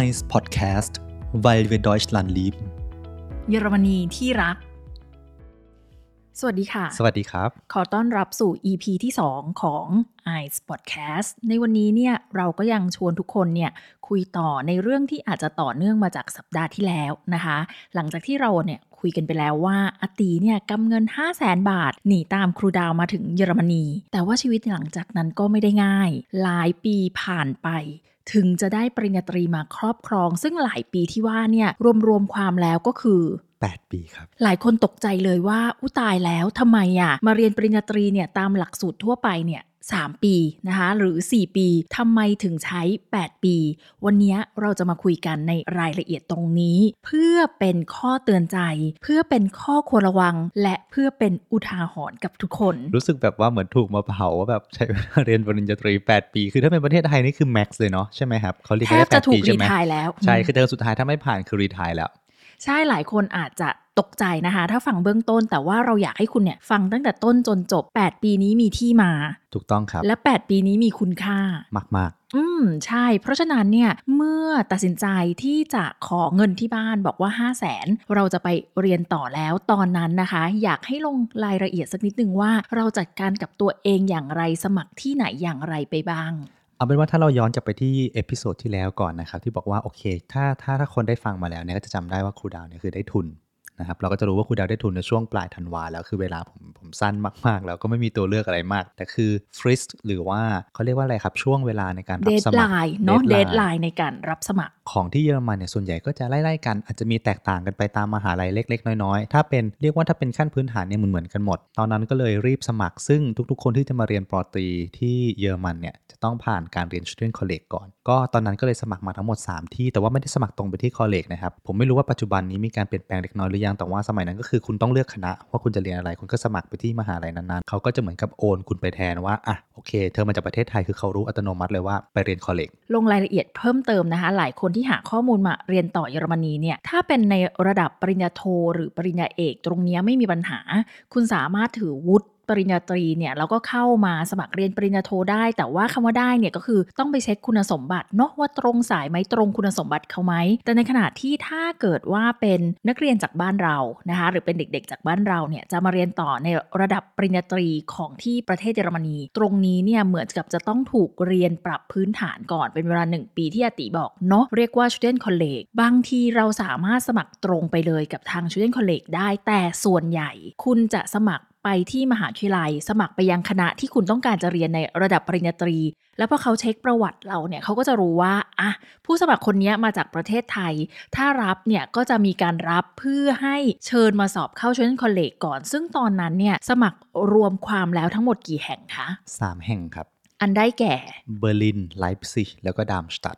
Eins Podcast weil wir Deutschland lieben เยอรมนีที่รัก สวัสดีค่ะ สวัสดีครับ ขอต้อนรับสู่ EP ที่ 2 ของ Eyes Podcast ในวันนี้เนี่ยเราก็ยังชวนทุกคนเนี่ยคุยต่อในเรื่องที่อาจจะต่อเนื่องมาจากสัปดาห์ที่แล้วนะคะ หลังจากที่เราเนี่ยคุยกันไปแล้วว่าอาตีเนี่ยกำเงิน 5 0 0แสนบาท หนีตามครูดาวมาถึงเยอรมนี แต่ว่าชีวิตหลังจากนั้นก็ไม่ได้ง่าย หลายปีผ่านไป ถึงจะได้ปริญญาตรีมาครอบครอง ซึ่งหลายปีที่ว่าเนี่ยรวมๆความแล้วก็คือ 8 ปีครับ หลายคนตกใจเลยว่า อุยตายแล้วทำไมอะมาเรียนปริญญาตรีเนี่ยตามหลักสูตรทั่วไปเนี่ย 3 ปีนะคะหรือ 4 ปีทำไมถึงใช้ 8 ปี วันนี้เราจะมาคุยกันในรายละเอียดตรงนี้ เพื่อเป็นข้อเตือนใจ เพื่อเป็นข้อควรระวัง และเพื่อเป็นอุทาหรณ์กับทุกคน รู้สึกแบบว่าเหมือนถูกมาเผาว่าแบบใช้เวลาเรียนปริญญาตรี 8 ปี คือถ้าเป็นประเทศไทยนี่คือแม็กซ์เลยเนาะใช่ไหมครับเขาเรียนแทกันบได้จะ8ถูปีกรีใช่ไหมทายแล้วใช่คือเจอสุดท้ายถ้าไม่ผ่านคือรีทายแล้วใช่หลายคนอาจจะ ตกใจนะคะ ถ้าฟังเบื้องต้น แต่ว่าเราอยากให้คุณเนี่ยฟังตั้งแต่ต้นจนจบ 8 ปีนี้มีที่มา ถูกต้องครับ และ 8 ปีนี้มีคุณค่ามากอืมใช่ เพราะฉะนั้นเนี่ยเมื่อตัดสินใจที่จะขอเงินที่บ้านบอกว่า 5 0 0แสนเราจะไปเรียนต่อแล้วตอนนั้นนะคะ อยากให้ลงรายละเอียดสักนิดนึงว่า เราจัดการกับตัวเองอย่างไรสมัครที่ไหนอย่างไรไปบ้างๆเอาเป็นว่าถ้าเราย้อนกลับไปที่ episode ที่แล้วก่อนนะครับที่บอกว่าโอเค ถ้าถ้าถ้าคนได้ฟังมาแล้วเนี่ยก็จะจำได้ว่าครูดาวเนี่ยคือได้ทุน นะครับเราก็จะรู้ว่าครูดาวได้ทุนในช่วงปลายธันวาแล้วคือเวลาผมผมสั้นมากๆ แล้วก็ไม่มีตัวเลือกอะไรมาก แต่คือ Frist หรือว่าเขาเรียกว่าอะไรครับ ช่วงเวลาในการเดรับทสไลมัครน์เนาะเดท deadline ไลน์ในการรับสมัคร ของที่เยอรมันเนี่ยส่วนใหญ่ก็จะไล่ๆกัน อาจจะมีแตกต่างกันไปตามมหาลัยเล็ก ๆ น้อยๆ ถ้าเป็นเรียกว่าถ้าเป็นขั้นพื้นฐานเนี่ยเหมือนๆกันหมด ตอนนั้นก็เลยรีบสมัคร ซึ่งทุกๆ คนที่จะมาเรียนปอตรีที่เยอรมันเนี่ยจะต้องผ่านการเรียน student college ก่อน ก็ตอนนั้นก็เลยสมัครมาทั้งหมด 3 ที่แต่ว่าไม่ได้สมัครตรงไปที่ college นะครับผมไม่รู้ว่าปัจจุบันนี้มีการเปลี่ยนแปลงเล็กน้อยหรือยังแต่ว่าสมัยนั้นก็คือคุณต้องเลือกคณะ ว่าคุณจะเรียนอะไรคุณก็สมัครไปที่มหาลัยนั้นๆเขาก็จะเหมือนกับโอนคุณไปแทนว่าอะโอเค เธอมาจากประเทศไทยคือเขารู้อัตโนมัติเลยว่าไปเรียนคอเลจลงรายละเอียดเพิ่มเติมนะคะ หลายคนที่หาข้อมูลมาเรียนต่อเยอรมนีเนี่ยถ้าเป็นในระดับปริญญาโท หรือปริญญาเอก ตรงนี้ไม่มีปัญหา คุณสามารถถือวุฒิ ปริญญาตรีเนี่ยแล้วก็เข้ามาสมัครเรียนปริญญาโทได้ แต่ว่าคำว่าได้เนี่ยก็คือต้องไปเช็คคุณสมบัติเนาะว่าตรงสายไหมตรงคุณสมบัติเขาไหมแต่ในขณะที่ถ้าเกิดว่าเป็นนักเรียนจากบ้านเรานะคะหรือเป็นเด็กๆจากบ้านเราเนี่ยจะมาเรียนต่อในระดับปริญญาตรีของที่ประเทศเยอรมนี ตรงนี้เนี่ยเหมือนกับจะต้องถูกเรียนปรับพื้นฐานก่อนเป็นเวลา 1 ปีที่อาติบอกเนาะเรียกว่า student college บางทีเราสามารถสมัครตรงไปเลยกับทาง student college ได้ แต่ส่วนใหญ่ คุณจะสมัคร ไปที่มหาวิทยาลัย สมัครไปยังคณะที่คุณต้องการจะเรียนในระดับปริญญาตรี แล้วพอเขาเช็คประวัติเราเนี่ยเขาก็จะรู้ว่าอะผู้สมัครคนนี้มาจากประเทศไทย ถ้ารับเนี่ยก็จะมีการรับเพื่อให้เชิญมาสอบเข้า Studienkolleg ก่อน ซึ่งตอนนั้นเนี่ยสมัครรวมความแล้วทั้งหมดกี่แห่งคะ3 แห่งครับ อันได้แก่เบอร์ลินไลป์ซิชแล้วก็ดามสตัด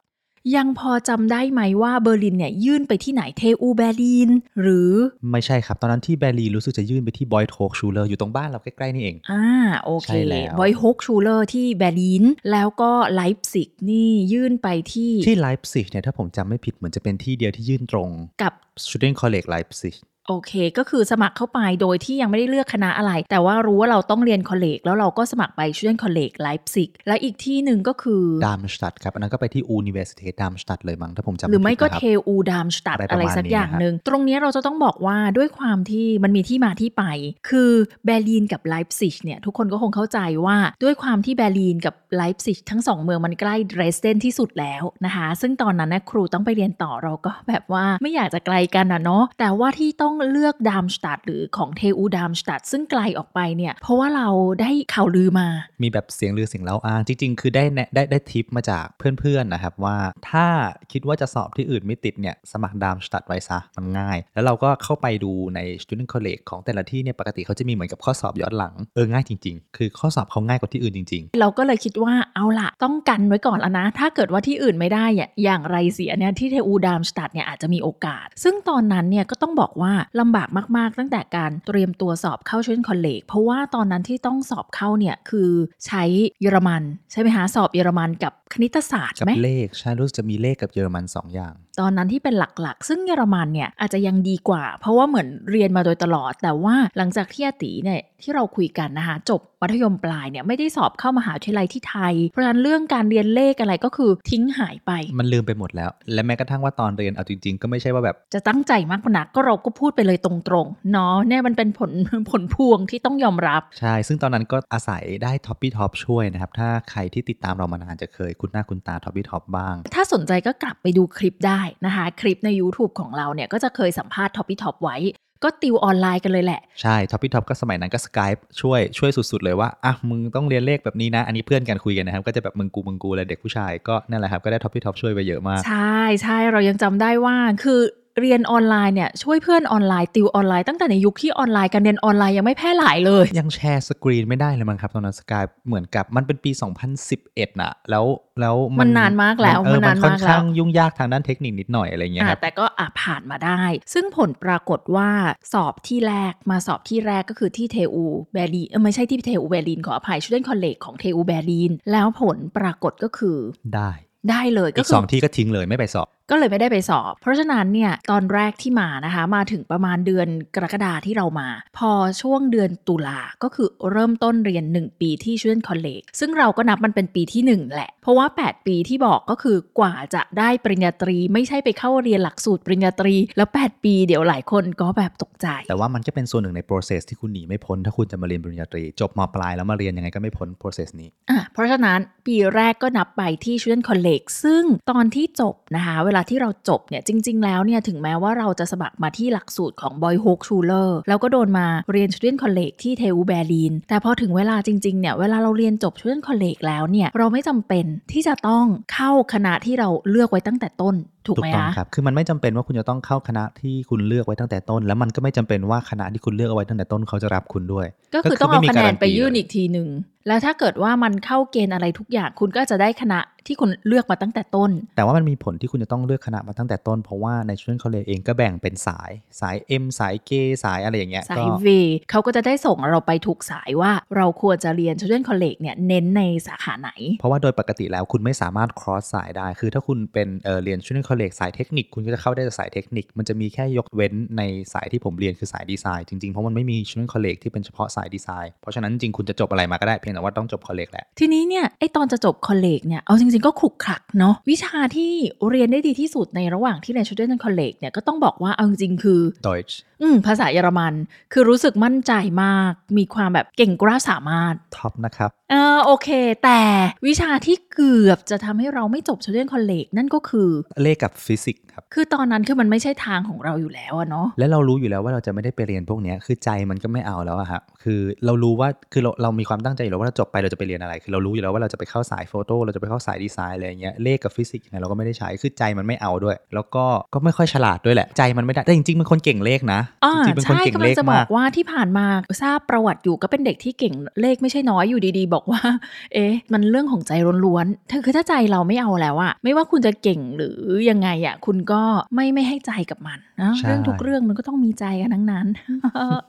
ยังพอจำได้ไหมว่าเบอร์ลินเนี่ยยื่นไปที่ไหน TU เบอร์ลิน หรือไม่ใช่ครับ ตอนนั้นที่เบอร์ลินรู้สึกจะยื่นไปที่ Beuth Hochschule อยู่ตรงบ้านเราใกล้ๆนี่เอง อ่าโอเคใช่แล้ว Beuthฮกชูเลอร์ที่เบอร์ลิน แล้วก็ไลป์ซิกนี่ยื่นไปที่ที่ไลป์ซิชเนี่ยถ้าผมจำไม่ผิดเหมือนจะเป็นที่เดียวที่ยื่นตรงกับ Studienkolleg Leipzig โอเค ก็คือสมัครเข้าไปโดยที่ยังไม่ได้เลือกคณะอะไร แต่ว่ารู้ว่าเราต้องเรียน Kolleg แล้วเราก็สมัครไป Studienkolleg ไลฟ์ซิกและอีกที่หนึ่งก็คือดามสตัดครับ อันนั้นก็ไปที่ Universität Darmstadt เลยมั้งถ้าผมจำหรือไม่ก็ผิดนะครับ T U ดามสตัดอะไรประอะไรสักอย่างนี้นะครับหนึ่ง ตรงเนี้ยเราจะต้องบอกว่าด้วยความที่มันมีที่มาที่ไป คือเบอร์ลินกับไลฟ์ซิชเนี่ยทุกคนก็คงเข้าใจว่าด้วยความที่เบอร์ลินกับไลฟ์ซิชทั้งสองเมืองมันใกล้เดรสเดนที่สุดแล้วนะคะซึ่งตอนนั้นนะครูต้องไปเรียนต่อเราก็แบบว่าไม่อยากจะไกลกันนะเนาะแต่ว่าที่ต้องเลือกดามสตัดหรือของ TU ดามสตัดซึ่งไกลออกไปเนี่ยเพราะว่าเราได้ข่าวลือมา มีแบบเสียงลือเสียงเล่าอ้างจริง ๆ คือได้แนะได้ได้ทิปมาจากเพื่อนๆนะครับว่าถ้าคิดว่าจะสอบที่อื่นไม่ติดเนี่ยสมัครดามสตัดไว้ซะมันง่าย แล้วเราก็เข้าไปดูใน Student College ของแต่ละที่เนี่ยปกติเขาจะมีเหมือนกับข้อสอบย้อนหลังเออง่ายจริง ๆ คือข้อสอบเขาง่ายกว่าที่อื่นจริงเราก็เลยคิดว่าเอาละต้องกันไว้ก่อนแล้วนะ ถ้าเกิดว่าที่อื่นไม่ได้อะอย่างไรเสียเนี่ยที่เทอูดามสตัดเนี่ยอาจจะมีโอกาส ซึ่งตอนนั้นเนี่ยก็ต้องบอกว่าลำบากมาก ๆ ตั้งแต่การเตรียมตัวสอบเข้าช Student College เพราะว่าตอนนั้นที่ต้องสอบเข้าเนี่ยคือใช้เยอรมัน ใช่ไหมคะสอบเยอรมันกับคณิตศาสตร์กับไหมเลขใช่รู้สึกจะมีเลขกับเยอรมันสองอย่าง ตอนนั้นที่เป็นหลักๆ ซึ่งเยอรมันเนี่ยอาจจะยังดีกว่า เพราะว่าเหมือนเรียนมาโดยตลอด แต่ว่าหลังจากที่อาติเนี่ยที่เราคุยกันนะคะจบมัธยมปลายเนี่ยไม่ได้สอบเข้ามหาวิทยาลัยที่ไทย เพราะฉะนั้นเรื่องการเรียนเลขอะไรก็คือทิ้งหายไป มันลืมไปหมดแล้ว และแม้กระทั่งว่าตอนเรียนเอาจริงๆ ก็ไม่ใช่ว่าแบบจะตั้งใจมากนักก็เราก็พูดไปเลยตรงๆเนาะเนี่ยมันเป็นผลผลพวงที่ต้องยอมรับใช่ ซึ่งตอนนั้นก็อาศัยได้ท็อปปี้ท็อปช่วยนะครับถ้าใครที่ติดตามเรามานานจะเคยคุ้นหน้าคุ้นตาท็อปปี้ท็อปบ้าง ถ้าสนใจก็กลับไปดูคลิปได้นะคะ คลิปใน YouTube ของเราเนี่ยก็จะเคยสัมภาษณ์ท็อปปี้ท็อปไว้ ก็ติวออนไลน์กันเลยแหละ ใช่ท็อปปี้ท็อปก็สมัยนั้นก็ Skype ช่วยช่วยสุดๆเลยว่าอะมึงต้องเรียนเลขแบบนี้นะ อันนี้เพื่อนกันคุยกันนะครับ ก็จะแบบมึงกูมึงกูเลยเด็กผู้ชายก็นั่นแหละครับก็ได้ท็อปปี้ท็อปช่วยไปเยอะมาก ใช่ใช่เรายังจำได้ว่าคือ เรียนออนไลน์เนี่ยช่วยเพื่อนออนไลน์ติวออนไลน์ตั้งแต่ในยุคที่ออนไลน์การเรียนออนไลน์ยังไม่แพร่หลายเลย ยัง share screen ไม่ได้เลยมั้งครับตอนนั้น Skype เหมือนกับมันเป็นปี 2011น่ะ แล้วแล้วมันนานมากแล้วเออมันนานค่อนมากแล้วข้างยุ่งยากทางด้านเทคนิคนิดหน่อยอะไรอย่างเงี้ยอะครับแต่ก็อะผ่านมาได้ ซึ่งผลปรากฏว่าสอบที่แรกมาสอบที่แรกก็คือที่ TU เบอร์ลินเออไม่ใช่ที่ TU เบอร์ลินขออภัย Studienkolleg ของ TU เบอร์ลินแล้วผลปรากฏก็คือได้ได้เลยก็อีกคืสองที่ก็ทิ้งเลยไม่ไปสอบก็เลยไม่ได้ไปสอบ เพราะฉะนั้นเนี่ยตอนแรกที่มานะคะมาถึงประมาณเดือนกรกฎาที่เรามา พอช่วงเดือนตุลาก็คือเริ่มต้นเรียน 1 ปีที่ชูเดนคอลเลจซึ่งเราก็นับมันเป็นปีที่ 1 แหละ เพราะว่า 8 ปีที่บอกก็คือกว่าจะได้ปริญญาตรี ไม่ใช่ไปเข้าเรียนหลักสูตรปริญญาตรี แล้ว 8 ปีเดี๋ยวหลายคนก็แบบตกใจ แต่ว่ามันก็เป็นส่วนหนึ่งใน process ที่คุณหนีไม่พ้น ถ้าคุณจะมาเรียนปริญญาตรี จบมาปลายแล้วมาเรียนยังไงก็ไม่พ้น process นี้อะเพราะฉะนั้นปีแรกก็นับไปที่ Studienkolleg ซึ่งตอนที่จบนะคะเวลาที่เราจบเนี่ยจริง ๆ แล้วเนี่ยถึงแม้ว่าเราจะสมัครมาที่หลักสูตรของ Boy h o k Schuler แล้วก็โดนมาเรียน Studienkolleg ที่เท u เบร์ลินแต่พอถึงเวลาจริง ๆ เนี่ยเวลาเราเรียนจบชุดเล่นคอนเล็กแล้วเนี่ยเราไม่จำเป็นที่จะต้องเข้าคณะที่เราเลือกไว้ตั้งแต่ต้นถูกถูไหมกต้องคะครับ คือมันไม่จำเป็นว่าคุณจะต้องเข้าคณะที่คุณเลือกไว้ตั้งแต่ต้น แล้วมันก็ไม่จำเป็นว่าคณะที่คุณเลือกเอาไว้ตั้งแต่ต้นเขาจะรับคุณด้วย ก็คือก็คือต้องเอาไม่มีคะแนนไปการันตียื่นเลยอีกทีหนึ่ง แล้วถ้าเกิดว่ามันเข้าเกณฑ์อะไรทุกอย่าง คุณก็จะได้คณะที่คุณเลือกมาตั้งแต่ต้น แต่ว่ามันมีผลที่คุณจะต้องเลือกคณะมาตั้งแต่ต้น เพราะว่าใน student college เองก็แบ่งเป็นสาย สาย M สาย K สายอะไรอย่างเงี้ย สาก็ย V เขาก็จะได้ส่งเราไปถูกสายว่าเราควรจะเรียน Student College เนี่ยเน้นในสาขาไหน เพราะว่าโดยปกติแล้วคุณไม่สามารถ cross สายได้ คือถ้าคุณเป็นเอ่อเรียน student college สายเทคนิคคุณก็จะเข้าได้แต่สายเทคนิค มันจะมีแค่ยกเว้นในสายที่ผมเรียนคือสายดีไซน์จริงๆ เพราะมันไม่มี Studienkolleg ที่เป็นเฉพาะสายดีไซน์เพราะฉะนั้นจริงๆคุณจะจบอะไรมาก็ได้เพียงแต่ว่าต้องจบ Kolleg แหละทีนี้เนี่ยไอตอนจะจบ Kolleg เนี่ยเอาจริงๆก็ขลุกขลักเนาะวิชาที่เรียนได้ดีที่สุดในระหว่างที่เรียน Studienkolleg เนี่ยก็ต้องบอกว่าเอาจริงๆคือ Deutsch อืมภาษาเยอรมัน คือรู้สึกมั่นใจมาก มีความแบบเก่งกล้าสามารถท็อปนะครับเออโอเค แต่วิชาที่เกือบจะทำให้เราไม่จบ Studienkolleg นั่นก็คือเลขกับฟิสิกส์ครับคือตอนนั้นคือมันไม่ใช่ทางของเราอยู่แล้วอะเนาะและเรารู้อยู่แล้วว่าเราจะไม่ได้ไปเรียนพวกเนี้ยคือใจมันก็ไม่เอาแล้วอะฮะคือเรารู้ว่าคือเราเรามีความตั้งใจอยู่แล้วว่าเราจบไปเราจะไปเรียนอะไร คือเรารู้อยู่แล้วว่าเราจะไปเข้าสายโฟโต้เราจะไปเข้าสายดีไซน์อะไรอย่างเงี้ยเลขกับฟิสิกส์ยังไงเราก็ไม่ได้ใช้คือใจมันไม่เอาด้วย แล้วก็ก็ไม่ค่อยฉลาดด้วยแหละใจมันไม่ได้แต่จริงๆเป็นคนเก่งเลขนะอ่าจริงๆเป็นคนใช่เก่งกำลัเลงขจะบมาอกกว่าที่ผ่านมาทราบประวัติอยู่ก็เป็นเด็กที่เก่งเลขไม่ใช่น้อยอยู่ดีๆ บอกว่า เอ๊ะ มันเรื่องของใจล้วนๆถ้าคือถ้าใจเราไม่เอาแล้วอะไม่ว่าคุณจะเก่งหรือยังไงอะคุณก็ไม่ไม่ให้ใจกับมันนะใช่เรื่องทุกเรื่องมันก็ต้องมีใจกันทั้งนั้น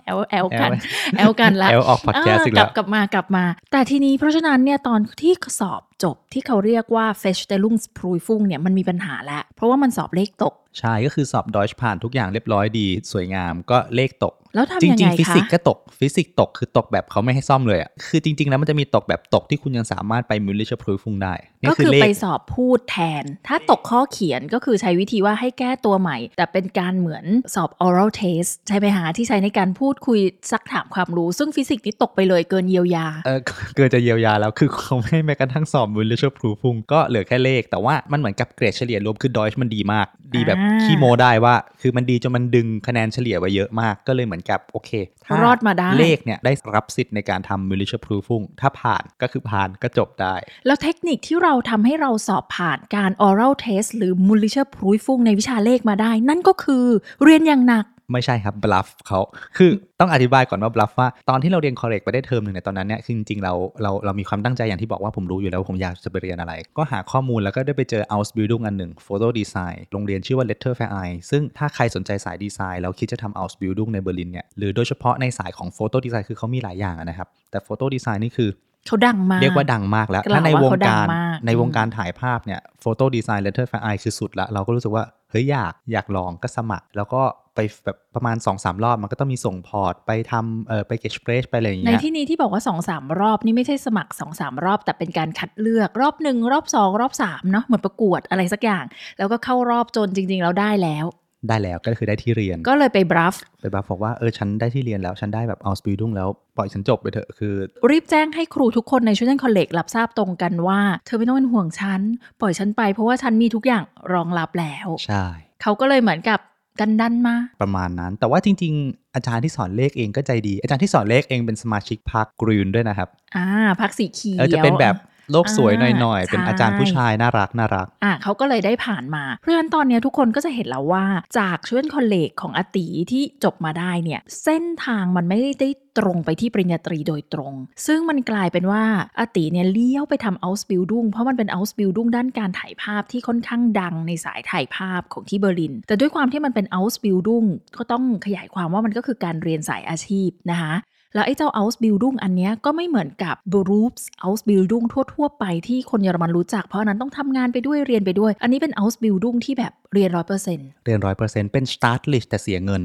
แอลแอลกันแอลกันละแอลออกพอดแคสต์อีกกแล้ลัวบกลับมากลับมา แต่ทีนี้เพราะฉะนั้นเนี่ยตอนที่สอบ จบที่เขาเรียกว่า Feststellungsprüfung เนี่ยมันมีปัญหาแล้ว เพราะว่ามันสอบเลขตก ใช่ก็คือสอบ Deutsch ผ่านทุกอย่างเรียบร้อยดี สวยงามก็เลขตก แล้วทำจยังริไงงๆฟิคะสิกส์ก็ตกฟิสิกส์ตกคือตกแบบเขาไม่ให้ซ่อมเลยอะคือจริงๆแล้วมันจะมีตกแบบตกที่คุณยังสามารถไป mündliche Prüfung ได้นี่ก็คือเลไปขสอบพูดแทน ถ้าตกข้อเขียนก็คือใช้วิธีว่าให้แก้ตัวใหม่ แต่เป็นการเหมือนสอบ oral test ใช่ไหมคะที่ใช้ในการพูดคุยซักถามความรู้ ซึ่งฟิสิกส์นี่ตกไปเลยเกินเยียวยา เออเกินจะเยียวยาแล้วคือเขาไม่ให้แม้กระทั่งสอบ mündliche Prüfung ก็เหลือแค่เลข แต่ว่ามันเหมือนกับเกรดเฉลี่ยรวมคือ Deutsch มันดีมาก ดีแบบอ่าขี้โม้ได้ว่า คือมันดีจนมันดึงคะแนนเฉลี่ยไว้เยอะมากก็เลยเหมือนกับโอเคถ้ารอดมาได้เลขเนี่ยได้รับสิทธิ์ในการทำ mündliche Prüfung ถ้าผ่านก็คือผ่านก็จบได้ แล้วเทคนิคที่เราทำให้เราสอบผ่านการ oral test หรือ mündliche Prüfung ในวิชาเลขมาได้ นั่นก็คือเรียนอย่างหนัก ไม่ใช่ครับ bluff เขาคือต้องอธิบายก่อนว่า bluff ว่าตอนที่เราเรียน Kolleg ไปได้เทอมหนึ่งในยตอนนั้นเนี่ยคือจริงๆเราเราเรามีความตั้งใจอย่างที่บอกว่าผมรู้อยู่แล้วว่าผมอยากจะไปเรียนอะไร ก็หาข้อมูลแล้วก็ได้ไปเจอ Ausbildung อันหนึ่ง Photo Design โรงเรียนชื่อว่า Lette Verein ซึ่งถ้าใครสนใจสายดีไซน์แล้วคิดจะทำ Ausbildung ในเบอร์ลินเนี่ยหรือโดยเฉพาะในสายของ Photo Design คือเขามีหลายอย่างอะนะครับแต่ Photo Design นี่คือเขาดังมาก เรียกว่าดังมากแล้วกล่าวถ้าในวงว่าเขาดังการมากในวงอืมการถ่ายภาพเนี่ย Photo Design Lette Verein คือสุดละ เราก็รู้สึกว่า เฮ้ยอยากอยากลองก็สมัคร แล้วก็ ไปแบบประมาณ2-3รอบมันก็ต้องมีส่งพอร์ต ไปทำเออไป Gespräch ไปอะไรอย่างในเงี้ยที่นี้ที่บอกว่า2อสามรอบนี่ไม่ใช่สมัคร2อสามรอบ แต่เป็นการคัดเลือกรอบหนึ่งรอบสองรอบสามเนาะเหมือนประกวดอะไรสักอย่าง แล้วก็เข้ารอบจนจริง ๆ แล้วได้แล้วได้แล้วก็คือได้ที่เรียน ก็เลยไป bluffไปบัฟบอกว่าเออฉันได้ที่เรียนแล้วฉันได้แบบ Ausbildung แล้วปล่อยฉันจบไปเถอะคือ รีบแจ้งให้ครูทุกคนใน Studienkolleg รับทราบตรงกันว่า เธอไม่ต้องเป็นห่วงฉัน ปล่อยฉันไปเพราะว่าฉันมีทุกอย่างรองรับแล้ว ใช่ เขาก็เลยเหมือนกับ กันดันมาประมาณนั้น แต่ว่าจริง ๆ อาจารย์ที่สอนเลขเองก็ใจดี อาจารย์ที่สอนเลขเองเป็นสมาชิกพรรคกรีนด้วยนะครับ อ่าพรรคสีเขียวเออจะเป็นแบบ โลกสวยหอ่าน่อยๆ เป็นใช่อาจารย์ผู้ชายน่ารักน่ารัก อะเขาก็เลยได้ผ่านมา เพราะฉะนั้นตอนเนี้ยทุกคนก็จะเห็นแล้วว่าจาก Studienkolleg ของอาตีที่จบมาได้เนี่ย เส้นทางมันไม่ได้ตรงไปที่ปริญญาตรีโดยตรง ซึ่งมันกลายเป็นว่าอาตีเนี่ยเลี้ยวไปทำ Ausbildung เพราะมันเป็น Ausbildung ด้านการถ่ายภาพที่ค่อนข้างดังในสายถ่ายภาพของที่เบอร์ลิน แต่ด้วยความที่มันเป็น Ausbildung ก็ต้องขยายความว่ามันก็คือการเรียนสายอาชีพนะคะ แล้วไอ้เจ้า Ausbildung อันเนี้ยก็ไม่เหมือนกับ Berufs Ausbildung ทั่ว ๆ ไปที่คนเยอรมันรู้จัก เพราะอันนั้นต้องทำงานไปด้วยเรียนไปด้วย อันนี้เป็น Ausbildung ที่แบบเรียนร้อยเปอร์เซ็นต์เรียนร้อยเปอร์เซ็นต์เป็น start list แต่เสียเงิน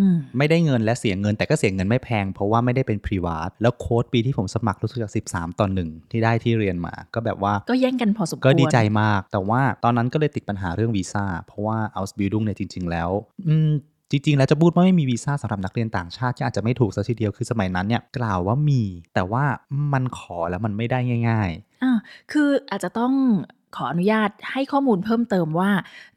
อืมไม่ได้เงินและเสียเงินแต่ก็เสียเงินไม่แพง เพราะว่าไม่ได้เป็น private แล้วโค้ดปีที่ผมสมัครรู้สึกจาก13 ต่อหนึ่งที่ได้ที่เรียนมา ก็แบบว่าก็แย่งกันพอสมควรก็ดีใจมาก แต่ว่าตอนนั้นก็เลยติดปัญหาเรื่องวีซ่าเพราะว่า Ausbildung เนี่ยจริง ๆ แล้วอืม จริง ๆ แล้วจะพูดว่าไม่มีวีซ่าสำหรับนักเรียนต่างชาติก็อาจจะไม่ถูกซะทีเดียวคือสมัยนั้นเนี่ยกล่าวว่ามี แต่ว่ามันขอแล้วมันไม่ได้ง่ายอ่าคืออาจจะต้อง ขออนุญาตให้ข้อมูลเพิ่มเติมว่า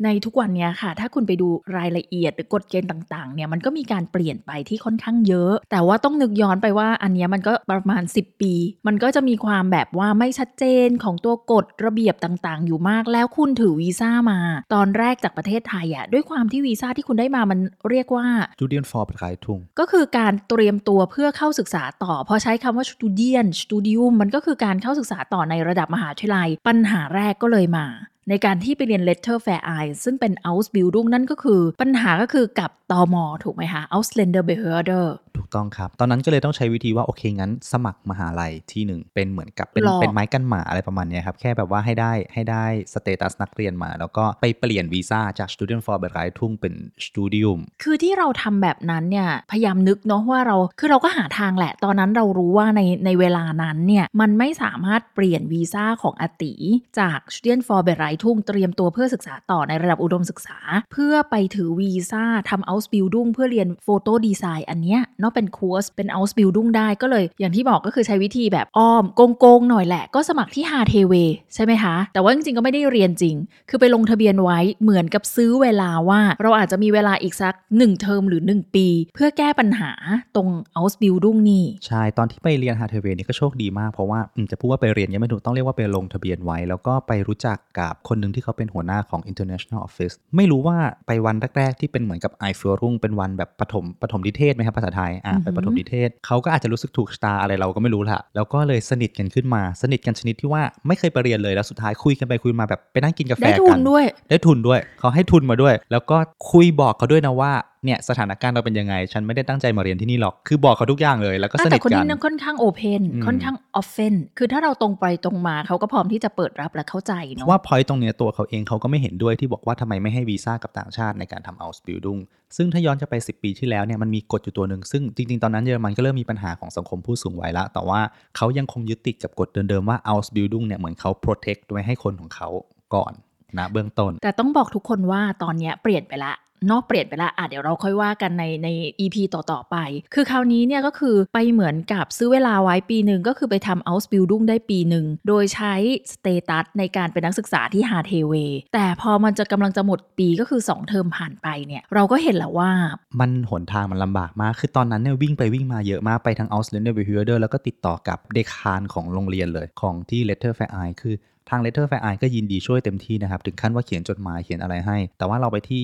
ในทุกวันเนี้ยค่ะ ถ้าคุณไปดูรายละเอียดหรือกฎเกณฑ์ต่างๆเนี่ยมันก็มีการเปลี่ยนไปที่ค่อนข้างเยอะ แต่ว่าต้องนึกย้อนไปว่าอันเนี้ยมันก็ประมาณ 10 ปี มันก็จะมีความแบบว่าไม่ชัดเจนของตัวกฎระเบียบต่างๆ อยู่มากแล้วคุณถือวีซ่ามา ตอนแรกจากประเทศไทยอะด้วยความที่วีซ่าที่คุณได้มามันเรียกว่าๆ Student for ประกายทุ่งก็คือการเตรียมตัวเพื่อเข้าศึกษาต่อพอใช้คำว่า studien studium มันก็คือการเข้าศึกษาต่อในระดับมหาวิทยาลัยปัญหาแรกก็เลยมา ในการที่ไปเรียน letter fair i ซึ่งเป็น Ausbildung นั่นก็คือ ปัญหาก็คือกับตอมถูกไหมคะ Ausländer Behörde ถูกต้องครับ ตอนนั้นก็เลยต้องใช้วิธีว่า โอเค งั้นสมัครมหาลัยที่หนึ่งเป็นเหมือนกับเป็นหลอกเป็นไม้กันหมาอะไรประมาณเนี้ยครับ แค่แบบว่าให้ได้ให้ได้สเตตัสนักเรียนมา แล้วก็ไปเปลี่ยนวีซ่าจาก Student for ประกายทุ่งเป็น Studium คือที่เราทำแบบนั้นเนี่ยพยายามนึกเนาะว่าเราคือเราก็หาทางแหละ ตอนนั้นเรารู้ว่าในในเวลานั้นเนี่ยมันไม่สามารถเปลี่ยนวีซ่าของอาติจาก Student for b e r e i t u n g เตรียมตัวเพื่อศึกษาต่อในระดับอุดมศึกษา เพื่อไปถือวีซ่าทำ Ausbildung เพื่อเรียน Photo Design อันเนี้ยเนาะเป็นคอร์สเป็น Ausbildung ได้ก็เลย อย่างที่บอกก็คือใช้วิธีแบบอ้อมโกงๆหน่อยแหละ ก็สมัครที่ HTW ใช่ไหมคะ แต่ว่าจริงๆก็ไม่ได้เรียนจริง คือไปลงทะเบียนไว้เหมือนกับซื้อเวลาว่า เราอาจจะมีเวลาอีกสัก 1 เทอมหรือ 1 ปี เพื่อแก้ปัญหาตรง Ausbildung นี่ใช่ตอนที่ไปเรียน HTW นี่ก็โชคดีมากเพราะว่าอืมจะพูดว่าไปเรียนยังไม่ถูกต้องเรียกว่าไปลงทะเบียนไว้ แล้วก็ไปรู้จักกับคนหนึ่งที่เขาเป็นหัวหน้าของ International Office ไม่รู้ว่าไปวันแรก ๆ ที่เป็นเหมือนกับ Einführung เป็นวันแบบปฐมปฐมนิเทศไหมครับภาษาไทยอ่าอือหือเป็นปฐมนิเทศเขาก็อาจจะรู้สึกถูกชะตาอะไรเราก็ไม่รู้ละแล้วก็เลยสนิทกันขึ้นมาสนิทกันชนิดที่ว่าไม่เคยไปเรียนเลยแล้วสุดท้ายคุยกันไปคุยมาแบบไปนั่งกินกาแฟได้กันทุนด้วย ได้ทุนด้วยเขาให้ทุนมาด้วย แล้วก็คุยบอกเขาด้วยนะว่า เนี่ยสถานการณ์เราเป็นยังไง ฉันไม่ได้ตั้งใจมาเรียนที่นี่หรอก คือบอกเขาทุกอย่างเลย แล้วก็สนิแต่ทคนกันี้นนั่นค่อนข้าง open อืมค่อนข้าง offen คือถ้าเราตรงไปตรงมาเขาก็พร้อมที่จะเปิดรับและเข้าใจเพเนาะราะว่าพอยต์ตรงเนี้ยตัวเขาเองเขาก็ไม่เห็นด้วยที่บอกว่าทำไมไม่ให้วีซ่ากับต่างชาติในการทำ Ausbildung ซึ่งถ้าย้อนจะไป 10 ปีที่แล้วเนี่ยมันมีกฎอยู่ตัวหนึ่งซึ่งจริงๆ ตอนนั้นเยอรมันก็เริ่มมีปัญหาของสังคมผู้สูงวัยละ แต่ว่าเขายังคงยึดติดกับกฎเดิมๆว่า Ausbildung เนี่ยเหมือนเขา protect ไว้ให้คนของเขาก่อนนะเบื้องต้น แต่ต้องบอกทุกคนว่าตอนเนี้ยเปลี่ยนไปละเนอกเปลี่ยนไปละอะเดี๋ยวเราค่อยว่ากันในใน EP ต่อๆไป คือคราวนี้เนี่ยก็คือไปเหมือนกับซื้อเวลาไว้ปีหนึ่งก็คือไปทำ Ausbildung ได้ปีหนึ่ง โดยใช้status ในการเป็นนักศึกษาที่ HTW แต่พอมันจะกำลังจะหมดปีก็คือ 2 เทอมผ่านไปเนี่ยเราก็เห็นแล้วว่า มันหนทางมันลำบากมาก คือตอนนั้นเนี่ยวิ่งไปวิ่งมาเยอะมากไปทั้ง Ausländerbehörde แล้วก็ติดต่อกับ Dekan ของโรงเรียนเลยของที่ Lette Verein คือทาง Lette Verein ก็ยินดีช่วยเต็มที่นะครับถึงขั้นว่าเขียนจดหมายเขียนอะไรให้ แต่ว่าเราไปที่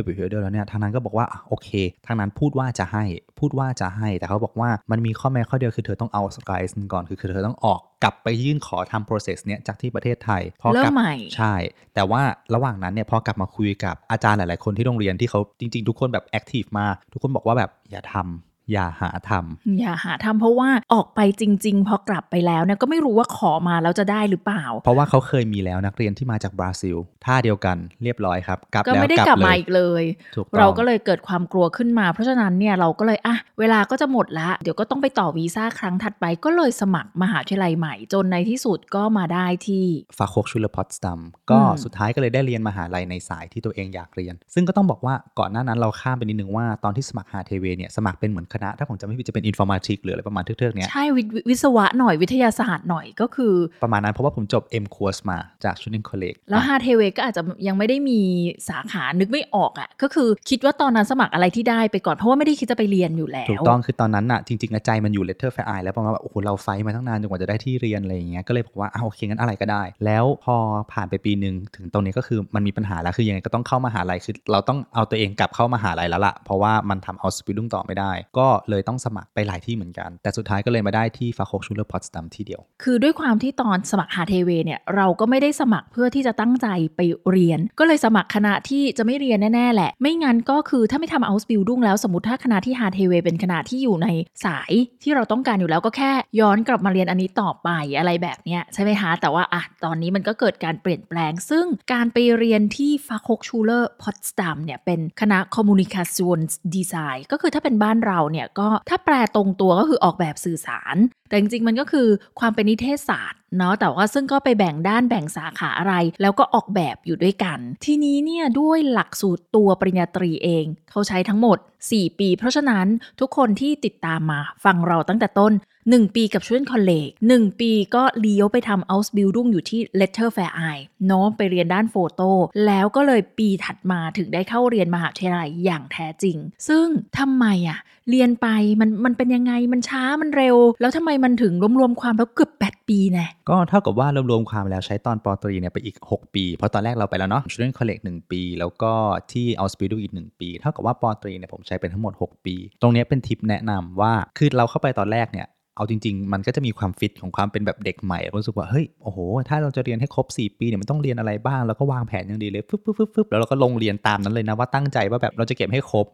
Ausländerbehörde แล้วเนี่ยทางนั้นก็บอกว่าโอเค ทางนั้นพูดว่าจะให้พูดว่าจะให้ แต่เขาบอกว่ามันมีข้อแม้ข้อเดียวคือเธอต้องเอาสกายก่อนคือเธอต้องออกกลับไปยื่นขอทำ process เนี้ยจากที่ประเทศไทยพอกเริ่ลัมบใหม่ใช่ แต่ว่าระหว่างนั้นเนี่ยพอกลับมาคุยกับอาจารย์หลาย ๆ คนที่โรงเรียนที่เขาจริง ๆ ทุกคนแบบแอคทีฟมา ทุกคนบอกว่าแบบอย่าทำ อย่าหาทำอย่าหาทำเพราะว่าออกไปจริง ๆ พอกลับไปแล้วเนี่ยก็ไม่รู้ว่าขอมาแล้วจะได้หรือเปล่า เพราะว่าเขาเคยมีแล้วนักเรียนที่มาจากบราซิลท่าเดียวกันเรียบร้อยครับกลับก็แล้วไม่ได้กลับกลับเลมายอีกเลยถูกต้องเราก็เลยเกิดความกลัวขึ้นมา เพราะฉะนั้นเนี่ยเราก็เลยอะเวลาก็จะหมดละ เดี๋ยวก็ต้องไปต่อวีซ่าครั้งถัดไปก็เลยสมัครมหาวิทยาลัยใหม่จนในที่สุดก็มาได้ที่Fachhochschule Potsdam ก็อืมสุดท้ายก็เลยได้เรียนมหาลัยในสายที่ตัวเองอยากเรียน ซึ่งก็ต้องบอกว่าก่อนหน้านั้นเราข้ามไปนิดนึงว่าตอนที่สมัคร HTW เนี่ยสมัครเป็นเหมือนคณะ ถ้าผมจำไม่ผิดจะเป็น Informatik หรืออะไรประมาณเทือกๆเนี้ยใช่วิวิศวะหน่อยวิทยาศาสตร์หน่อยก็คือ ประมาณนั้นเพราะว่าผมจบ M-Kurs มาจาก Studienkollegแล้ว HTW ก็อาจจะยังไม่ได้มีสาขานึกไม่ออกอะ่ะก็คือคิดว่าตอนนั้นสมัครอะไรที่ได้ไปก่อนเพราะว่าไม่ได้คิดจะไปเรียนอยู่แล้วถูกต้องคือตอนนั้นน่ะจริงๆอะใจมันอยู่ Lette Verein แล้วประมาณว่าโอ้โหเรา fight มาตั้งนานจนกว่าจะได้ที่เรียนอะไรอย่างเงี้ยก็เลยบอกว่าอ้าวโอเคงั้นอะไรก็ได้ แล้วพอผ่านไปปีหนึ่งถึงตรงนี้ก็คือมันมีปัญหาแล้วคือยังไงก็ต้องเข้ามหาลัยคือเราต้องเอาตัวเองกลับเข้ามหาลัยแล้วล่ะเพราะว่ามันทำ Ausbildung ต่อไม่ได้ก็ก็เลยต้องสมัครไปหลายที่เหมือนกัน แต่สุดท้ายก็เลยมาได้ที่ Fachhochschule Potsdam ที่เดียว คือด้วยความที่ตอนสมัคร HTW เนี่ยเราก็ไม่ได้สมัครเพื่อที่จะตั้งใจไปเรียน ก็เลยสมัครคณะที่จะไม่เรียนแน่ๆแหละ ไม่งั้นก็คือถ้าไม่ทำ Ausbildung แล้วสมมติถ้าคณะที่ HTW เป็นคณะที่อยู่ในสายที่เราต้องการอยู่แล้วก็แค่ย้อนกลับมาเรียนอันนี้ต่อไปอะไรแบบเนี้ยใช่ไหมคะแต่ว่าอะตอนนี้มันก็เกิดการเปลี่ยนแปลง ซึ่งการไปเรียนที่ Fachhochschule Potsdam เนี่ยเป็นคณะ Communication Design ก็คือถ้าเป็นบ้านเราเนี่ยก็ถ้าแปลตรงตัวก็คือออกแบบสื่อสาร แต่จริงๆมันก็คือความเป็นนิเทศศาสตร์เนาะแต่ว่าซึ่งก็ไปแบ่งด้านแบ่งสาขาอะไร แล้วก็ออกแบบอยู่ด้วยกัน ทีนี้เนี่ยด้วยหลักสูตรตัวปริญญาตรีเอง เขาใช้ทั้งหมด 4 ปี เพราะฉะนั้นทุกคนที่ติดตามมาฟังเราตั้งแต่ต้น 1 ปีกับชุนคอลเลก1 ปีก็เลี้ยวไปทำ Ausbildung อยู่ที่ Letter Fair Eye เนาะไปเรียนด้านโฟโต้แล้วก็เลยปีถัดมาถึงได้เข้าเรียนมหาวิทยาลัยอย่างแท้จริง ซึ่งทำไมอะเรียนไปมันมันเป็นยังไงมันช้ามันเร็ว แล้วทำไมมันถึงรวมๆความแล้วเกือบ8 ปีแน่ก็เท่ากับว่ารวมๆความแล้วใช้ตอนปอตรีเนี่ยไปอีก 6 ปี เพราะตอนแรกเราไปแล้วเนาะ Student College 1 ปี แล้วก็ที่ o u t s p i d u อีก 1 ปี เท่ากับว่าปอตรีเนี่ยผมใช้เป็นทั้งหมด 6 ปี ตรงนี้เป็นทิปแนะนำว่าคือเราเข้าไปตอนแรกเนี่ย เอาจริง ๆ มันก็จะมีความฟิตของความเป็นแบบเด็กใหม่รู้สึกว่าเฮ้ยโอ้โห ถ้าเราจะเรียนให้ครบ 4 ปีเนี่ยมันต้องเรียนอะไรบ้างแล้วก็วางแผนอย่างดีเลยฟึบฟึบฟึบฟึบแล้วเราก็ลงเรียนตามนั้นเลยนะว่าตั้งใจว่าแบบเราจะเก็บให้ครบ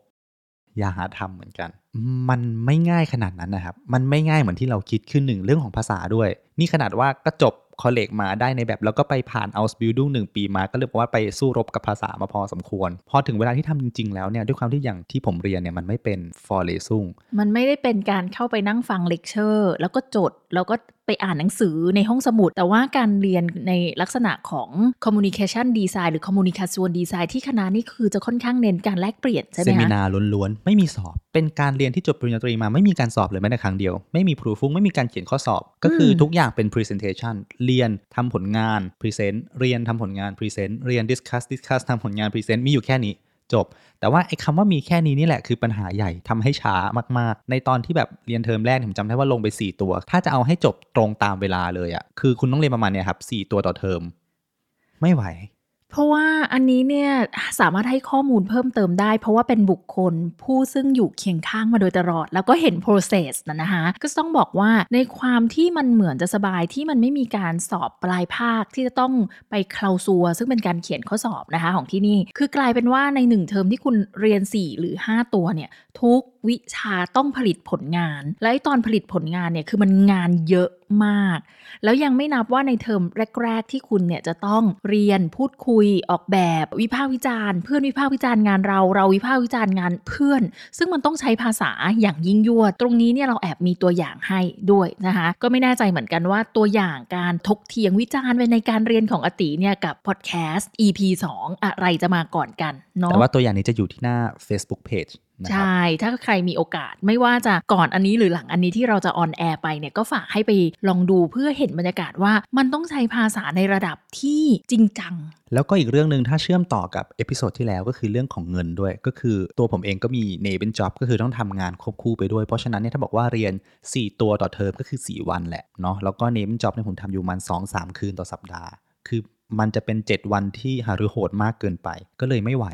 อย่าหาทำเหมือนกัน มันไม่ง่ายขนาดนั้นนะครับ มันไม่ง่ายเหมือนที่เราคิดขึ้นหนึ่งเรื่องของภาษาด้วย นี่ขนาดว่าก็จบ คอลเลกมาได้ในแบบ แล้วก็ไปผ่านเอาสตูดิโอหนึ่งปีมา ก็เลยบอกว่าไปสู้รบกับภาษามาพอสมควร พอถึงเวลาที่ทำจริง ๆ แล้วเนี่ยด้วยความที่อย่างที่ผมเรียนเนี่ยมันไม่เป็นVorlesungมันไม่ได้เป็นการเข้าไปนั่งฟังเลคเชอร์แล้วก็จดแล้วก็ ไปอ่านหนังสือในห้องสมุด แต่ว่าการเรียนในลักษณะของ communication design หรือ Kommunikationsdesign ที่คณะนี่คือจะค่อนข้างเน้นการแลกเปลี่ยนใช่ไหมคะ Seminarล้วนๆ ไม่มีสอบ เป็นการเรียนที่จบปริญญาตรีมาไม่มีการสอบเลยแม้แต่ครั้งเดียว ไม่มี Prüfung ไม่มีการเขียนข้อสอบ ก็คือทุกอย่างเป็น presentation เรียนทำผลงาน present เรียนทำผลงาน present เรียน discuss discuss ทำผลงาน present มีอยู่แค่นี้ จบ แต่ว่าไอ้คำว่ามีแค่นี้นี่แหละคือปัญหาใหญ่ทำให้ช้ามากๆ ในตอนที่แบบเรียนเทอมแรกผมจำได้ว่าลงไป 4 ตัว ถ้าจะเอาให้จบตรงตามเวลาเลยอะ่ะคือคุณต้องเรียนประมาณเนี่ยครับ4ตัวต่อเทอมไม่ไหว เพราะว่าอันนี้เนี่ยสามารถให้ข้อมูลเพิ่มเติมได้ เพราะว่าเป็นบุคคลผู้ซึ่งอยู่เคียงข้างมาโดยตลอด แล้วก็เห็น process นะนะคะ ก็ต้องบอกว่าในความที่มันเหมือนจะสบายที่มันไม่มีการสอบปลายภาคที่จะต้องไปเคลาซัวซึ่งเป็นการเขียนข้อสอบนะคะของที่นี่ คือกลายเป็นว่าในหนึ่งเทอมที่คุณเรียน 4 หรือ 5 ตัวเนี่ย ทุกวิชาต้องผลิตผลงาน และไอตอนผลิตผลงานเนี่ยคือมันงานเยอะมาก แล้วยังไม่นับว่าในเทอมแรก ๆ ที่คุณเนี่ยจะต้องเรียนพูดคุยออกแบบวิพากษ์วิจารณ์เพื่อนวิพากษ์วิจารณ์งานเราเราวิพากษ์วิจารณ์งานเพื่อน ซึ่งมันต้องใช้ภาษาอย่างยิ่งยวด ตรงนี้เนี่ยเราแอบมีตัวอย่างให้ด้วยนะคะก็ไม่แน่ใจเหมือนกันว่าตัวอย่างการถกเถียงวิจารณ์ในการเรียนของอติเนี่ยกับพอดแคสต์ EP 2 อะไรจะมาก่อนกันเนาะแต่ว่าตัวอย่างนี้จะอยู่ที่หน้า Facebook Page ใช่ ถ้าใครมีโอกาสไม่ว่าจะก่อนอันนี้หรือหลังอันนี้ที่เราจะ on air ไปเนี่ยก็ฝากให้ไปลองดูเพื่อเห็นบรรยากาศว่ามันต้องใช้ภาษาในระดับที่จริงจัง แล้วก็อีกเรื่องหนึ่งถ้าเชื่อมต่อกับ episode ที่แล้วก็คือเรื่องของเงินด้วย ก็คือตัวผมเองก็มี Nebenjob ก็คือต้องทำงานควบคู่ไปด้วย เพราะฉะนั้นเนี่ยถ้าบอกว่าเรียน 4 ตัวต่อเทอมก็คือ 4 วันแหละเนาะแล้วก็เนเป็นจ็อบเนี่ยผมทำอยู่มัน2 3 คืนต่อสัปดาห์ คือมันจะเป็น 7 วันที่หารือโหดมากเกินไป ก็เลยไม่ไหว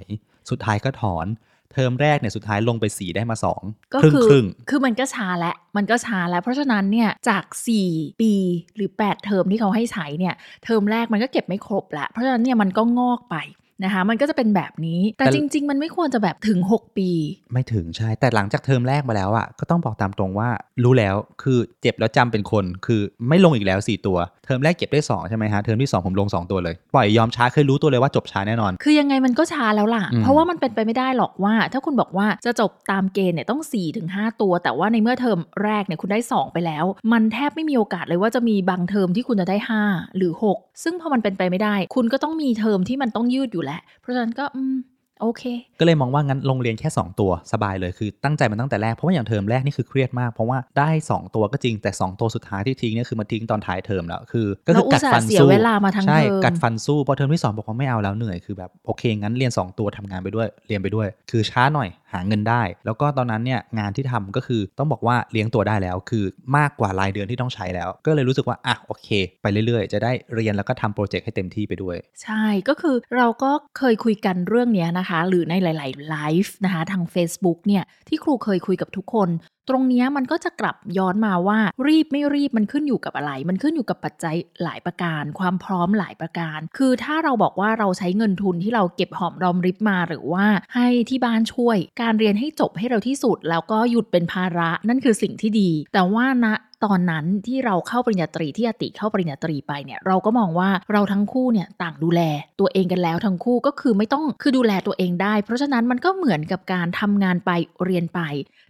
สุดท้ายก็ถอน เทอมแรกเนี่ยสุดท้ายลงไป 4 ได้มา 2 ก็ครึ่งคือครึ่งคือมันก็ช้าแล้วมันก็ช้าแล้ว เพราะฉะนั้นเนี่ยจาก 4 ปีหรือ 8 เทอมที่เขาให้ใช้เนี่ยเทอมแรกมันก็เก็บไม่ครบละเพราะฉะนั้นเนี่ยมันก็งอกไป นะคะ มันก็จะเป็นแบบนี้แต่แต่จริง ๆ มันไม่ควรจะแบบถึง 6 ปี ไม่ถึงใช่ แต่หลังจากเทอมแรกมาแล้วอะก็ต้องบอกตามตรงว่ารู้แล้วคือเจ็บแล้วจำเป็นคน คือไม่ลงอีกแล้ว 4 ตัว เทอมแรกเก็บได้ 2 ใช่ไหมฮะ เทอมที่ 2 ผมลง 2 ตัวเลย ปล่อยยอมช้าเคยรู้ตัวเลยว่าจบช้าแน่นอน คือยังไงมันก็ช้าแล้วล่ะอืมเพราะว่ามันเป็นไปไม่ได้หรอกว่า ถ้าคุณบอกว่าจะจบตามเกณฑ์เนี่ยต้อง 4 ถึง 6 ตัว แต่ว่าในเมื่อเทอมแรกเนี่ยคุณได้ 2 ไปแล้ว มันแทบไม่มีโอกาสเลยว่าจะมีบางเทอมที่คุณจะได้ 5 หรือ 6 ซึ่งพอมันเป็นไปไม่ได้ คุณก็ต้องมีเทอมที่มันต้องยืดอยู่แหละเพราะฉะนั้นก็อืมโอเค ก็เลยมองว่างั้นลงเรียนแค่ 2 ตัวสบายเลยคือตั้งใจมันตั้งแต่แรก เพราะว่าอย่างเทอมแรกนี่คือเครียดมาก เพราะว่าได้ 2 ตัวก็จริงแต่ 2 ตัวสุดท้ายที่ทิ้งเนี่ยคือมาทิ้งตอนท้ายเทอมแล้วคือก็คือกัดฟันเราอุตส่าห์เสียสู้เวลามาทั้งใช่เทอมกัดฟันสู้พอเทอมที่ 2 บอกว่าไม่เอาแล้วเหนื่อยคือแบบโอเคงั้นเรียน 2 ตัวทำงานไปด้วยเรียนไปด้วย คือช้าหน่อย หาเงินได้ แล้วก็ตอนนั้นเนี่ยงานที่ทำก็คือต้องบอกว่าเลี้ยงตัวได้แล้ว คือมากกว่ารายเดือนที่ต้องใช้แล้ว ก็เลยรู้สึกว่าอะโอเค ไปเรื่อยๆ จะได้เรียนแล้วก็ทำโปรเจกต์ให้เต็มที่ไปด้วย ใช่ก็คือเราก็เคยคุยกันเรื่องนี้นะคะ หรือในหลาย ๆ ไลฟ์นะคะทาง Facebook เนี่ยที่ครูเคยคุยกับทุกคน ตรงนี้มันก็จะกลับย้อนมาว่ารีบไม่รีบมันขึ้นอยู่กับอะไร มันขึ้นอยู่กับปัจจัยหลายประการ ความพร้อมหลายประการ คือถ้าเราบอกว่าเราใช้เงินทุนที่เราเก็บหอมรอมริบมาหรือว่าให้ที่บ้านช่วย การเรียนให้จบให้เราที่สุด แล้วก็หยุดเป็นภาระนั่นคือสิ่งที่ดี แต่ว่าณ ตอนนั้นที่เราเข้าปริญญาตรีที่อติเข้าปริญญาตรีไปเนี่ยเราก็มองว่าเราทั้งคู่เนี่ยต่างดูแลตัวเองกันแล้วทั้งคู่ก็คือไม่ต้องคือดูแลตัวเองได้ เพราะฉะนั้นมันก็เหมือนกับการทำงานไปเรียนไป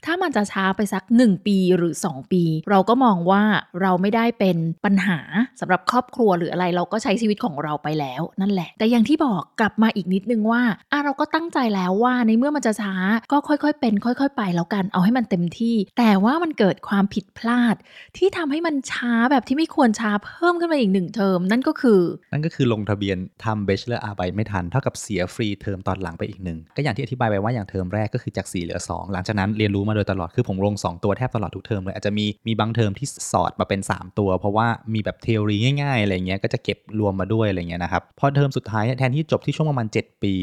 ถ้ามันจะช้าไปสัก 1 ปีหรือ 2 ปี เราก็มองว่าเราไม่ได้เป็นปัญหาสำหรับครอบครัวหรืออะไรเราก็ใช้ชีวิตของเราไปแล้วนั่นแหละ แต่อย่างที่บอกกลับมาอีกนิดนึงว่าอะเราก็ตั้งใจแล้วว่าในเมื่อมันจะช้าก็ค่อยๆ เป็น ค่อย ๆ ไปแล้วกันเอาให้มันเต็มที่ แต่ว่ามันเกิดความผิดพลาดที่ทำให้มันช้าแบบที่ไม่ควรช้าเพิ่มขึ้นมาอีกหนึ่งเทอม นั่นก็คือ นั่นก็คือลงทะเบียนทำ Bachelorarbeit ไปไม่ทัน เท่ากับเสียฟรีเทอมตอนหลังไปอีกหนึ่งก็อย่างที่อธิบายไปว่าอย่างเทอมแรกก็คือจาก 4 เหลือ 2 หลังจากนั้นเรียนรู้มาโดยตลอดคือผมลง 2 ตัวแทบตลอดทุกเทอมเลยอาจจะมีมีบางเทอมที่สอดมาเป็น 3 ตัว เพราะว่ามีแบบ Theorie ง่ายๆอะไรเงี้ยก็จะเก็บรวมมาด้วยอะไรเงี้ยนะครับพอเทอมสุดท้ายเนี่ยแทนที่จบที่ช่วงประมาณ 7 ปี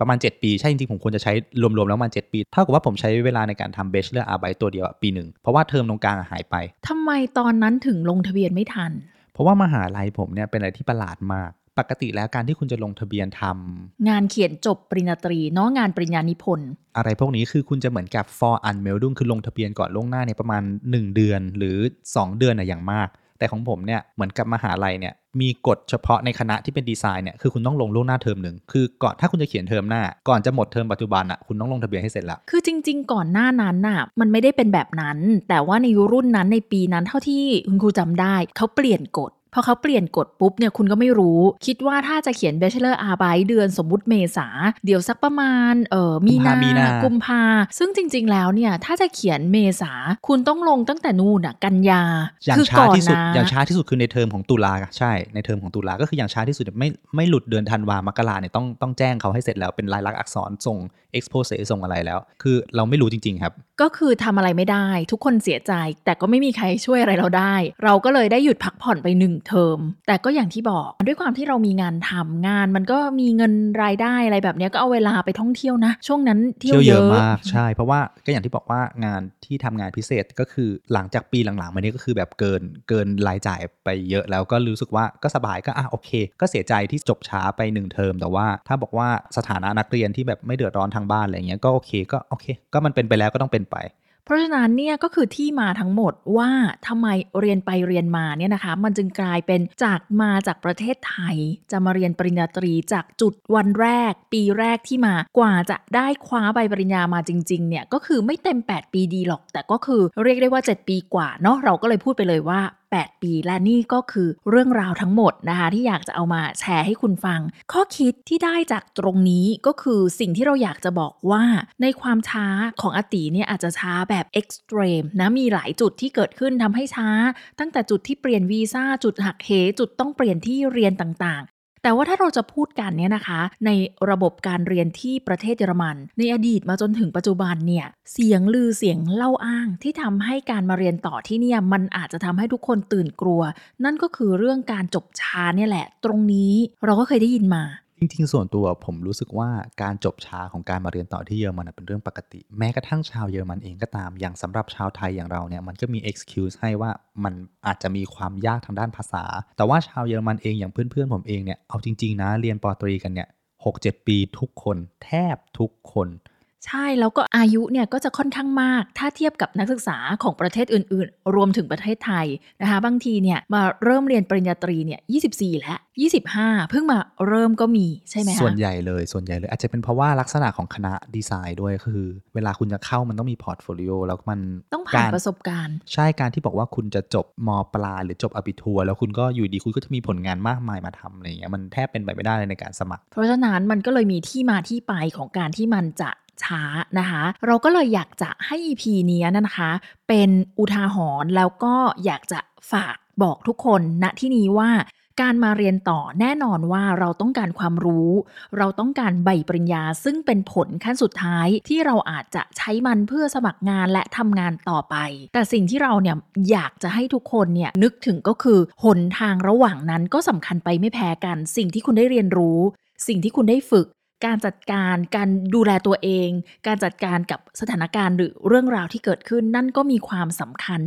ประมาณ 7 ปี ใช่จริงๆ ผมควรจะใช้รวมๆ แล้วประมาณ 7 ปี เท่ากับว่าผมใช้เวลาในการทำ Bachelorarbeit ไปตัวเดียวอะปีหนึ่ง เพราะว่าเทอมตรงกลางอะหายไป ทำไมตอนนั้นถึงลงทะเบียนไม่ทัน เพราะว่ามหาลัยผมเนี่ยเป็นอะไรที่ประหลาดมาก ปกติแล้วการที่คุณจะลงทะเบียนทำงานเขียนจบปริญญาตรีเนาะงานปริญญานิพนธ์อะไรพวกนี้คือคุณจะเหมือนกับ for unmeldung คือลงทะเบียนก่อนล่วงหน้าเนี่ยประมาณ 1 เดือนหรือ 2 เดือนอะอย่างมาก แต่ของผมเนี่ยเหมือนกับมหาลัยเนี่ยมีกฎเฉพาะในคณะที่เป็นดีไซน์เนี่ยคือคุณต้องลงล่วงหน้าเทอมหนึ่งคือก่อนถ้าคุณจะเขียนเทอมหน้า ก่อนจะหมดเทอมปัจจุบันอะคุณต้องลงทะเบียนให้เสร็จละคือจริง ๆ ก่อนหน้านั้นน่ะมันไม่ได้เป็นแบบนั้น แต่ว่าในรุ่นนั้นในปีนั้นเท่าที่คุณครูจำได้เขาเปลี่ยนกฎ พอเขาเปลี่ยนกฎปุ๊บเนี่ยคุณก็ไม่รู้ คิดว่าถ้าจะเขียน Bachelor a r b i เดือนสมมุติเมษา เดี๋ยวสักประมาณเออมีนามีนากุมภาซึ่งจริง ๆ แล้วเนี่ยถ้าจะเขียนเมษาคุณต้องลงตั้งแต่นู่นอะกันยาอย่างคือช้าก่อนที่สุดนะอย่างช้าที่สุดคือในเทอมของตุลาใช่ในเทอมของตุลาก็คืออย่างช้าที่สุดเนี่ยไม่ไม่หลุดเดือนธันวามกราเนี่ยต้องต้องแจ้งเขาให้เสร็จแล้วเป็นลายลักษณ์อักษรส่ง expose ส่งอะไรแล้ว คือเราไม่รู้จริง ๆ ครับ ก็คือทำอะไรไม่ได้ ทุกคนเสียใจ แต่ก็ไม่มีใครช่วยอะไรเราได้ เราก็เลยได้หยุดพักผ่อนไปหนึ่งเทอม แต่ก็อย่างที่บอกด้วยความที่เรามีงานทำงาน มันก็มีเงินรายได้อะไรแบบเนี้ยก็เอาเวลาไปท่องเที่ยวนะ ช่วงนั้นเที่ยวเยอะมากใช่ เพราะว่าก็อย่างที่บอกว่างานที่ทำงานพิเศษก็คือหลังจากปีหลังๆมานี้ก็คือแบบเกินเกินรายจ่ายไปเยอะแล้วก็รู้สึกว่าก็สบายก็อะโอเค ก็เสียใจที่จบช้าไปหนึ่งเทอมแต่ว่าถ้าบอกว่าสถานะนักเรียนที่แบบไม่เดือดร้อนทางบ้านอะไรเงี้ยก็โอเคก็โอเค ก็มันเป็นไปแล้วก็ต้องเป็นไป เพราะฉะนั้นเนี่ยก็คือที่มาทั้งหมดว่าทำไมเรียนไปเรียนมาเนี่ยนะคะ มันจึงกลายเป็นจากมาจากประเทศไทย จะมาเรียนปริญญาตรีจากจุดวันแรก ปีแรกที่มากว่าจะได้คว้าใบปริญญามาจริงๆเนี่ยก็คือไม่เต็ม 8 ปีดีหรอก แต่ก็คือเรียกได้ว่า 7 ปีกว่าเนาะเราก็เลยพูดไปเลยว่า 8 ปี และนี่ก็คือเรื่องราวทั้งหมดนะคะที่อยากจะเอามาแชร์ให้คุณฟัง ข้อคิดที่ได้จากตรงนี้ก็คือสิ่งที่เราอยากจะบอกว่าในความช้าของอติเนี่ยอาจจะช้าแบบเอ็กซ์ตรีมนะมีหลายจุดที่เกิดขึ้นทำให้ช้า ตั้งแต่จุดที่เปลี่ยนวีซ่าจุดหักเหจุดต้องเปลี่ยนที่เรียนต่าง แต่ว่าถ้าเราจะพูดกันเนี่ยนะคะ ในระบบการเรียนที่ประเทศเยอรมัน ในอดีตมาจนถึงปัจจุบันเนี่ยเสียงลือเสียงเล่าอ้างที่ทำให้การมาเรียนต่อที่เนี่ยมันอาจจะทำให้ทุกคนตื่นกลัว นั่นก็คือเรื่องการจบช้าเนี่ยแหละ ตรงนี้เราก็เคยได้ยินมา จริงๆ ส่วนตัวผมรู้สึกว่าการจบช้าของการมาเรียนต่อที่เยอรมันเป็นเรื่องปกติ แม้กระทั่งชาวเยอรมันเองก็ตามอย่างสำหรับชาวไทยอย่างเราเนี่ยมันก็มี excuse ให้ว่ามันอาจจะมีความยากทางด้านภาษา แต่ว่าชาวเยอรมันเองอย่างเพื่อนๆผมเองเนี่ยเอาจริงๆนะเรียนปอตรีกันเนี่ย6-7ปีทุกคนแทบทุกคน ใช่แล้วก็อายุเนี่ยก็จะค่อนข้างมาก ถ้าเทียบกับนักศึกษาของประเทศอื่น ๆ รวมถึงประเทศไทยนะคะบางทีเนี่ยมาเริ่มเรียนปริญญาตรีเนี่ย24 แล้ว25 เพิ่งมาเริ่มก็มีใช่ไหมคะส่วนใหญ่เลยส่วนใหญ่เลย อาจจะเป็นเพราะว่าลักษณะของคณะดีไซน์ด้วยคือ เวลาคุณจะเข้ามันต้องมี portfolio แล้วมันต้องผ่านประสบการณ์ ใช่การที่บอกว่าคุณจะจบม.ปลายหรือจบ Abitur แล้วคุณก็อยู่ดีคุณก็จะมีผลงานมากมายมาทำอะไรอย่างเงี้ยมันแทบเป็นไปไม่ได้เลยในการสมัคร เพราะฉะนั้นมันก็เลยมีที่มาที่ไปของการที่มันจะ ช้านะคะ เราก็เลยอยากจะให้ EP เนี้ยนะคะ เป็นอุทาหรณ์แล้วก็อยากจะฝากบอกทุกคนณที่นี้ว่าการมาเรียนต่อแน่นอนว่าเราต้องการความรู้ เราต้องการใบปริญญาซึ่งเป็นผลขั้นสุดท้ายที่เราอาจจะใช้มันเพื่อสมัครงานและทำงานต่อไป แต่สิ่งที่เราเนี่ยอยากจะให้ทุกคนเนี่ยนึกถึงก็คือหนทางระหว่างนั้นก็สำคัญไปไม่แพ้กัน สิ่งที่คุณได้เรียนรู้ สิ่งที่คุณได้ฝึก การจัดการการดูแลตัวเอง การจัดการกับสถานการณ์หรือเรื่องราวที่เกิดขึ้นนั่นก็มีความสำคัญ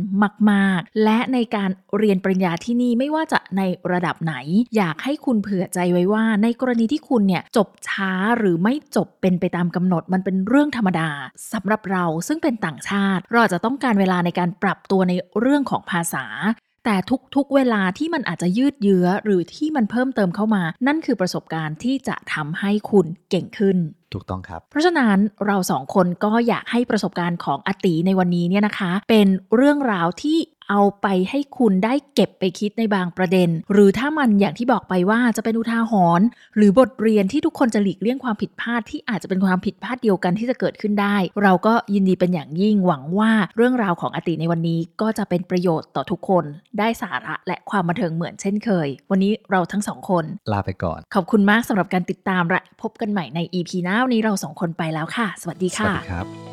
มากๆ และในการเรียนปริญญาที่นี่ไม่ว่าจะในระดับไหน อยากให้คุณเผื่อใจไว้ว่า ในกรณีที่คุณเนี่ยจบช้าหรือไม่จบเป็นไปตามกำหนดมันเป็นเรื่องธรรมดาสำหรับเราซึ่งเป็นต่างชาติ เราจะต้องการเวลาในการปรับตัวในเรื่องของภาษา แต่ทุกๆเวลาที่มันอาจจะยืดเยื้อหรือที่มันเพิ่มเติมเข้ามา นั่นคือประสบการณ์ที่จะทำให้คุณเก่งขึ้นถูกต้องครับ เพราะฉะนั้นเราสองคนก็อยากให้ประสบการณ์ของอาติในวันนี้เนี่ยนะคะ เป็นเรื่องราวที่เอาไปให้คุณได้เก็บไปคิดในบางประเด็น หรือถ้ามันอย่างที่บอกไปว่าจะเป็นอุทาหรณ์หรือบทเรียนที่ทุกคนจะหลีกเลี่ยงความผิดพลาดที่อาจจะเป็นความผิดพลาดเดียวกันที่จะเกิดขึ้นได้ เราก็ยินดีเป็นอย่างยิ่งหวังว่าเรื่องราวของอาติในวันนี้ก็จะเป็นประโยชน์ต่อทุกคนได้สาระและความบันเทิงเหมือนเช่นเคย วันนี้เราทั้งสองคน ลาไปก่อน ขอบคุณมากสำหรับการติดตามและพบกันใหม่ใน EP หน้าวันนี้เราสองคนไปแล้วค่ะ สวัสดีสวัสค่ะดีครับ